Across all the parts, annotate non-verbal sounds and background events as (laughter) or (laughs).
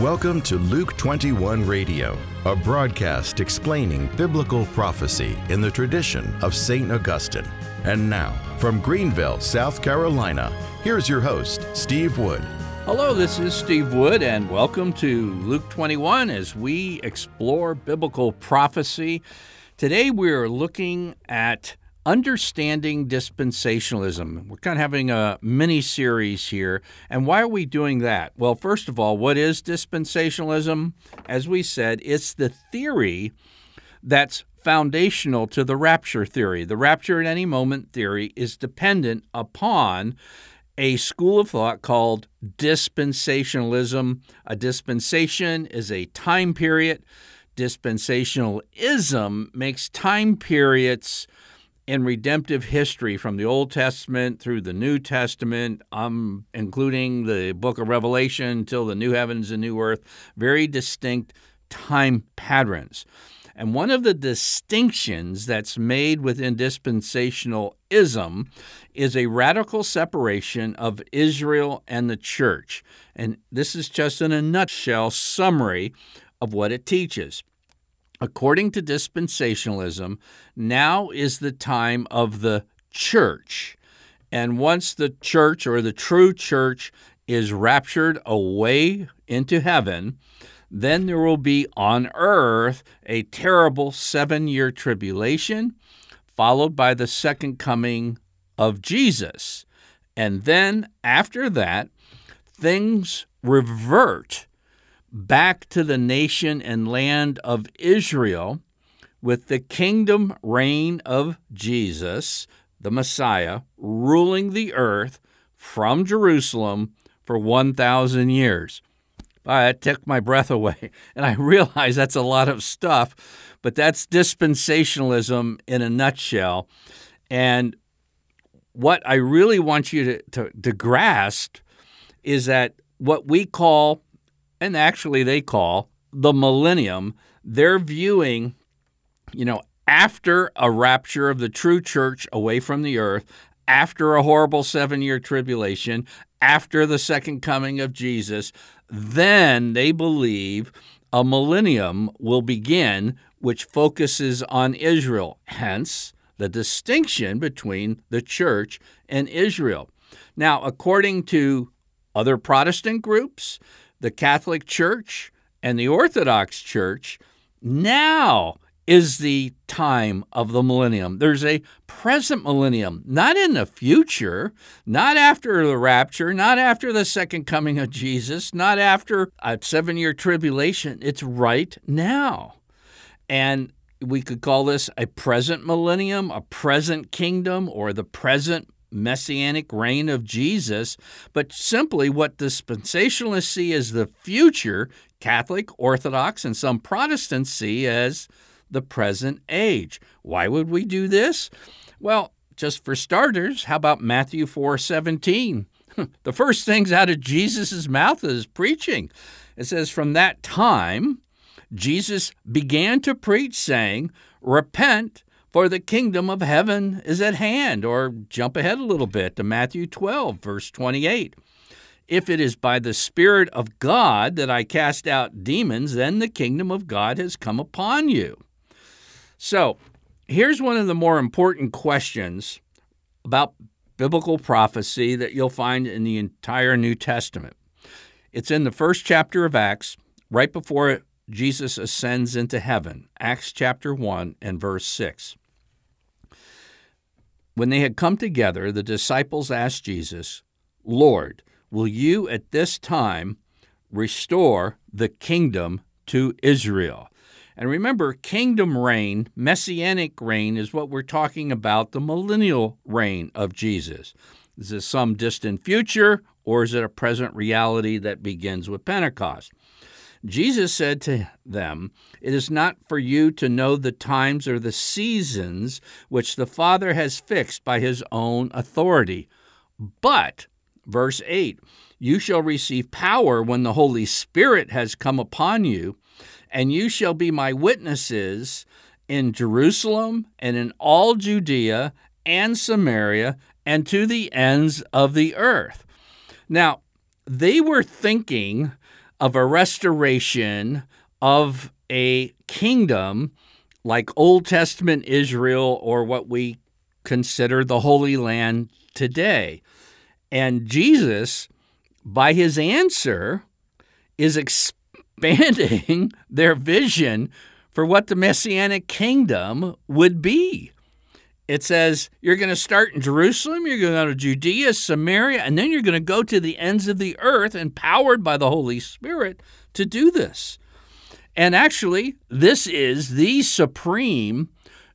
Welcome to Luke 21 Radio, a broadcast explaining biblical prophecy in the tradition of St. Augustine. And now, from Greenville, South Carolina, here's your host, Steve Wood. Hello, this is Steve Wood, and welcome to Luke 21 as we explore biblical prophecy. Today we're looking at understanding dispensationalism. We're kind of having a mini series here. And why are we doing that? Well, first of all, what is dispensationalism? As we said, it's the theory that's foundational to the rapture theory. The rapture at any moment theory is dependent upon a school of thought called dispensationalism. A dispensation is a time period. Dispensationalism makes time periods in redemptive history from the Old Testament through the New Testament, um, including the book of Revelation till the new heavens and new earth, very distinct time patterns. And one of the distinctions that's made within dispensationalism is a radical separation of Israel and the church. And this is just in a nutshell summary of what it teaches. According to dispensationalism, now is the time of the church. And once the church or the true church is raptured away into heaven, then there will be on earth a terrible seven year tribulation, followed by the second coming of Jesus. And then after that, things revert back to the nation and land of Israel with the kingdom reign of Jesus, the Messiah, ruling the earth from Jerusalem for 1,000 years. That took my breath away. (laughs) And I realize that's a lot of stuff, but that's dispensationalism in a nutshell. And what I really want you to, to, to grasp is that what we call and actually they call the millennium, they're viewing, you know, after a rapture of the true church away from the earth, after a horrible seven year tribulation, after the second coming of Jesus, then they believe a millennium will begin, which focuses on Israel. Hence, the distinction between the church and Israel. Now, according to other Protestant groups, the Catholic Church and the Orthodox Church, now is the time of the millennium. There's a present millennium, not in the future, not after the rapture, not after the second coming of Jesus, not after a seven year tribulation. It's right now. And we could call this a present millennium, a present kingdom, or the present messianic reign of Jesus, but simply what dispensationalists see as the future, Catholic, Orthodox, and some Protestants see as the present age. Why would we do this? Well, just for starters, how about Matthew 4:17? (laughs) the first things out of Jesus' mouth is preaching. It says, From that time, Jesus began to preach, saying, Repent, for the kingdom of heaven is at hand. Or jump ahead a little bit to Matthew 12, verse 28. If it is by the Spirit of God that I cast out demons, then the kingdom of God has come upon you. So, here's one of the more important questions about biblical prophecy that you'll find in the entire New Testament. It's in the first chapter of Acts, right before Jesus ascends into heaven, Acts chapter 1 and verse 6. When they had come together, the disciples asked Jesus, Lord, will you at this time restore the kingdom to Israel? And remember, kingdom reign, messianic reign, is what we're talking about the millennial reign of Jesus. Is this some distant future, or is it a present reality that begins with Pentecost? Jesus said to them, It is not for you to know the times or the seasons which the Father has fixed by his own authority. But, verse 8, you shall receive power when the Holy Spirit has come upon you, and you shall be my witnesses in Jerusalem and in all Judea and Samaria and to the ends of the earth. Now, they were thinking of a restoration of a kingdom like Old Testament Israel or what we consider the Holy Land today. And Jesus, by his answer, is expanding (laughs) their vision for what the Messianic kingdom would be. It says you're going to start in Jerusalem, you're going to go to Judea, Samaria, and then you're going to go to the ends of the earth, empowered by the Holy Spirit to do this. And actually, this is the supreme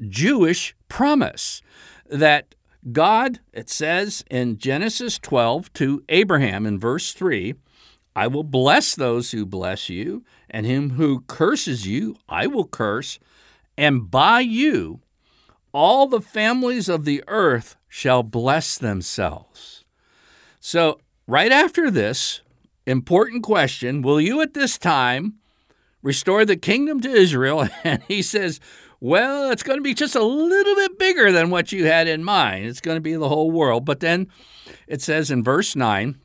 Jewish promise that God, it says in Genesis 12 to Abraham in verse 3, I will bless those who bless you, and him who curses you, I will curse, and by you all the families of the earth shall bless themselves. So, right after this important question, will you at this time restore the kingdom to Israel? (laughs) And he says, well, it's going to be just a little bit bigger than what you had in mind. It's going to be the whole world. But then it says in verse 9,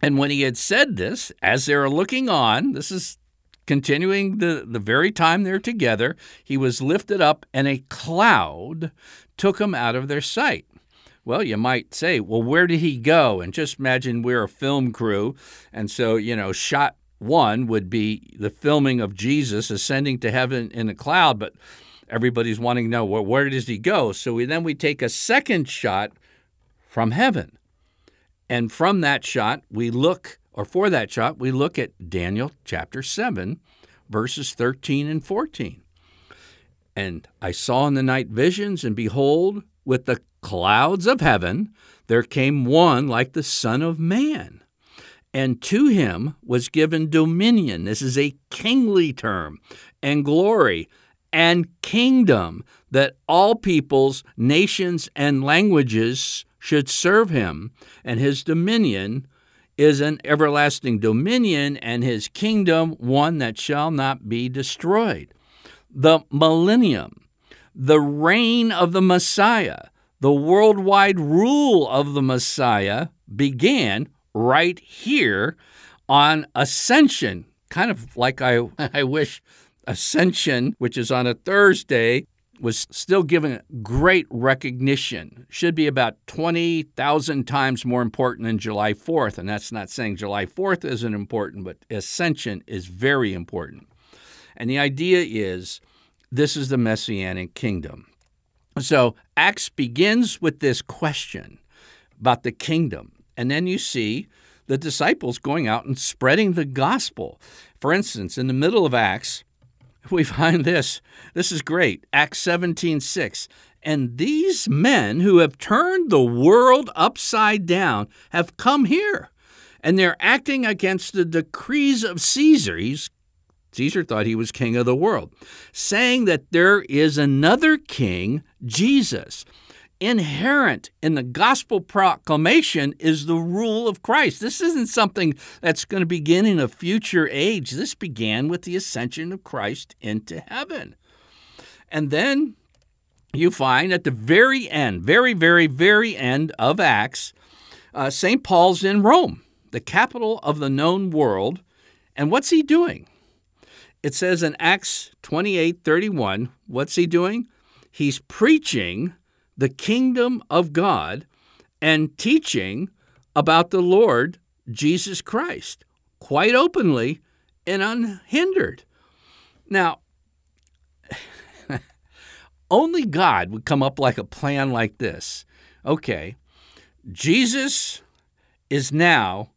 and when he had said this, as they were looking on, this is continuing the, the very time they're together, he was lifted up, and a cloud took him out of their sight. Well, you might say, well, where did he go? And just imagine we're a film crew. And so, you know, shot one would be the filming of Jesus ascending to heaven in a cloud. But everybody's wanting to know well, where does he go? So we, then we take a second shot from heaven. And from that shot, we look, or for that shot, we look at Daniel chapter 7, verses 13 and 14. And I saw in the night visions, and behold, with the clouds of heaven, there came one like the Son of Man. And to him was given dominion. This is a kingly term, and glory and kingdom that all peoples, nations, and languages should serve him, and his dominion is an everlasting dominion, and his kingdom one that shall not be destroyed. The millennium, the reign of the Messiah, the worldwide rule of the Messiah began right here on ascension, kind of like I, (laughs) I wish Ascension, which is on a Thursday, was still given great recognition. Should be about 20,000 times more important than July 4th. And that's not saying July 4th isn't important, but Ascension is very important. And the idea is this is the Messianic kingdom. So Acts begins with this question about the kingdom. And then you see the disciples going out and spreading the gospel. For instance, in the middle of Acts, (laughs) we find this. This is great. Acts 17 6. And these men who have turned the world upside down have come here, and they're acting against the decrees of Caesar. He's, Caesar thought he was king of the world, saying that there is another king, Jesus inherent in the gospel proclamation is the rule of Christ. This isn't something that's going to begin in a future age. This began with the ascension of Christ into heaven. And then you find at the very end, very, very, very end of Acts, uh, St. Paul's in Rome, the capital of the known world. And what's he doing? It says in Acts 28 31, what's he doing? He's preaching the kingdom of God and teaching about the Lord Jesus Christ quite openly and unhindered. Now, (laughs) only God would come up like a plan like this. Okay, Jesus is now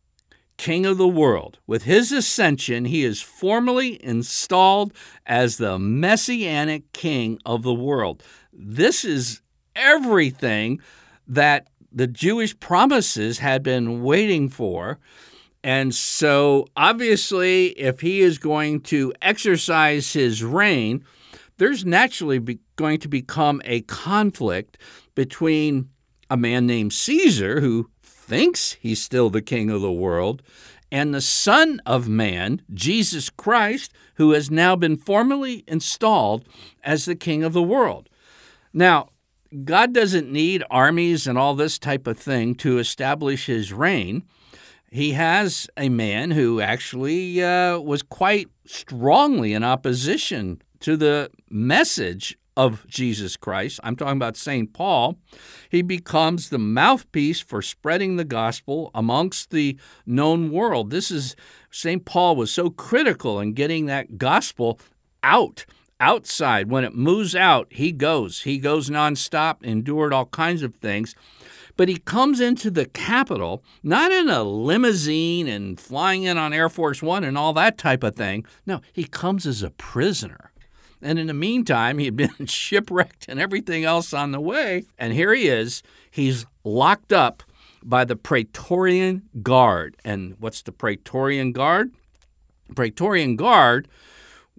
king of the world. With his ascension, he is formally installed as the messianic king of the world. This is everything that the Jewish promises had been waiting for. And so, obviously, if he is going to exercise his reign, there's naturally going to become a conflict between a man named Caesar, who thinks he's still the king of the world, and the Son of Man, Jesus Christ, who has now been formally installed as the king of the world. Now, God doesn't need armies and all this type of thing to establish his reign. he has a man who actually uh, was quite strongly in opposition to the message of Jesus Christ. I'm talking about St. Paul. He becomes the mouthpiece for spreading the gospel amongst the known world. This is St. Paul was so critical in getting that gospel out outside. When it moves out, he goes. He goes nonstop, endured all kinds of things. But he comes into the capital not in a limousine and flying in on Air Force One and all that type of thing. No, he comes as a prisoner. And in the meantime, he had been (laughs) shipwrecked and everything else on the way. And here he is. He's locked up by the Praetorian Guard. And what's the Praetorian Guard? Praetorian Guard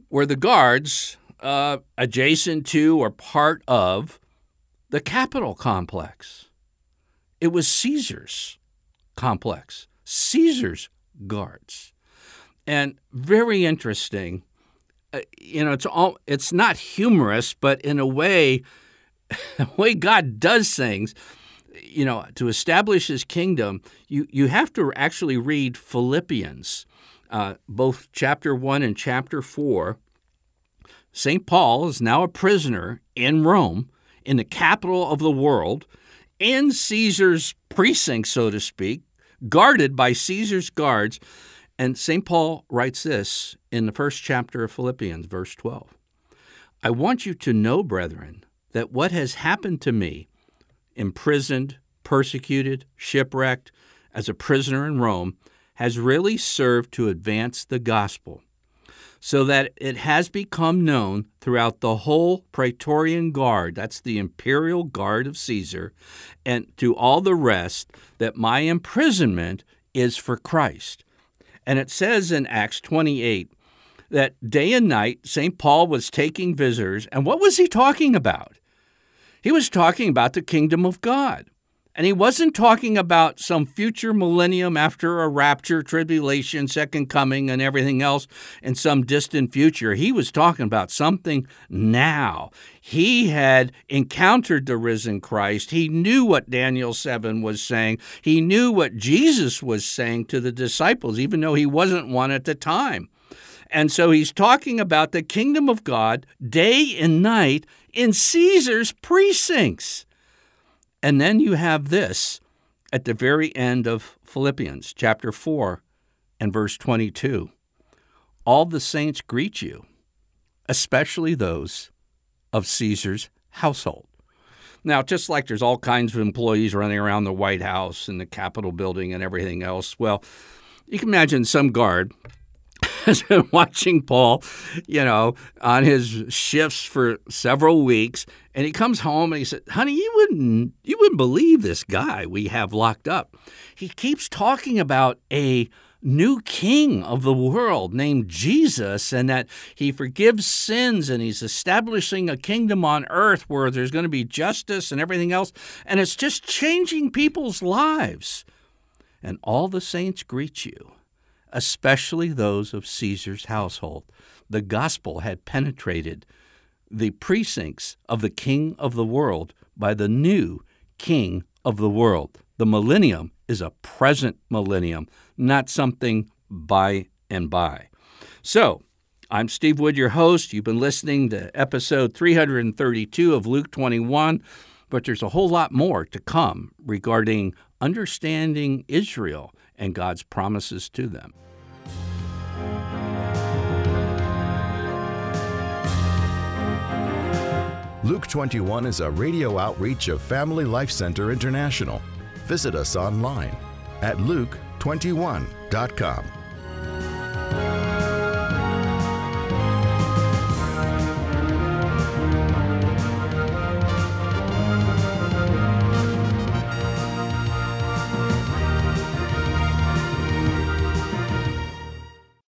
were the guards uh, adjacent to or part of the Capitol complex. It was Caesar's complex, Caesar's guards. And very interesting. Uh, you know, it's all it's not humorous, but in a way, (laughs) the way God does things, you know, to establish his kingdom, you, you have to actually read Philippians, uh, both chapter 1 and chapter 4. St. Paul is now a prisoner in Rome, in the capital of the world, in Caesar's precinct, so to speak, guarded by Caesar's guards. And St. Paul writes this in the first chapter of Philippians, verse 12 I want you to know, brethren, that what has happened to me, imprisoned, persecuted, shipwrecked, as a prisoner in Rome, has really served to advance the gospel so that it has become known throughout the whole Praetorian Guard, that's the imperial guard of Caesar, and to all the rest that my imprisonment is for Christ. And it says in Acts 28 that day and night St. Paul was taking visitors, and what was he talking about? He was talking about the kingdom of God. And he wasn't talking about some future millennium after a rapture, tribulation, second coming, and everything else in some distant future. He was talking about something now. He had encountered the risen Christ. He knew what Daniel 7 was saying. He knew what Jesus was saying to the disciples, even though he wasn't one at the time. And so he's talking about the kingdom of God day and night in Caesar's precincts. And then you have this at the very end of Philippians chapter 4 and verse 22. All the saints greet you, especially those of Caesar's household. Now, just like there's all kinds of employees running around the White House and the Capitol building and everything else, well, you can imagine some guard has (laughs) been watching Paul, you know, on his shifts for several weeks, and he comes home and he said, "Honey, you wouldn't you wouldn't believe this guy we have locked up. He keeps talking about a new king of the world named Jesus and that he forgives sins and he's establishing a kingdom on earth where there's going to be justice and everything else and it's just changing people's lives. And all the saints greet you especially those of Caesar's household. The gospel had penetrated the precincts of the king of the world by the new king of the world. The millennium is a present millennium, not something by and by. So, I'm Steve Wood, your host. You've been listening to episode 332 of Luke 21, but there's a whole lot more to come regarding understanding Israel and God's promises to them. Luke 21 is a radio outreach of Family Life Center International. Visit us online at luke21.com.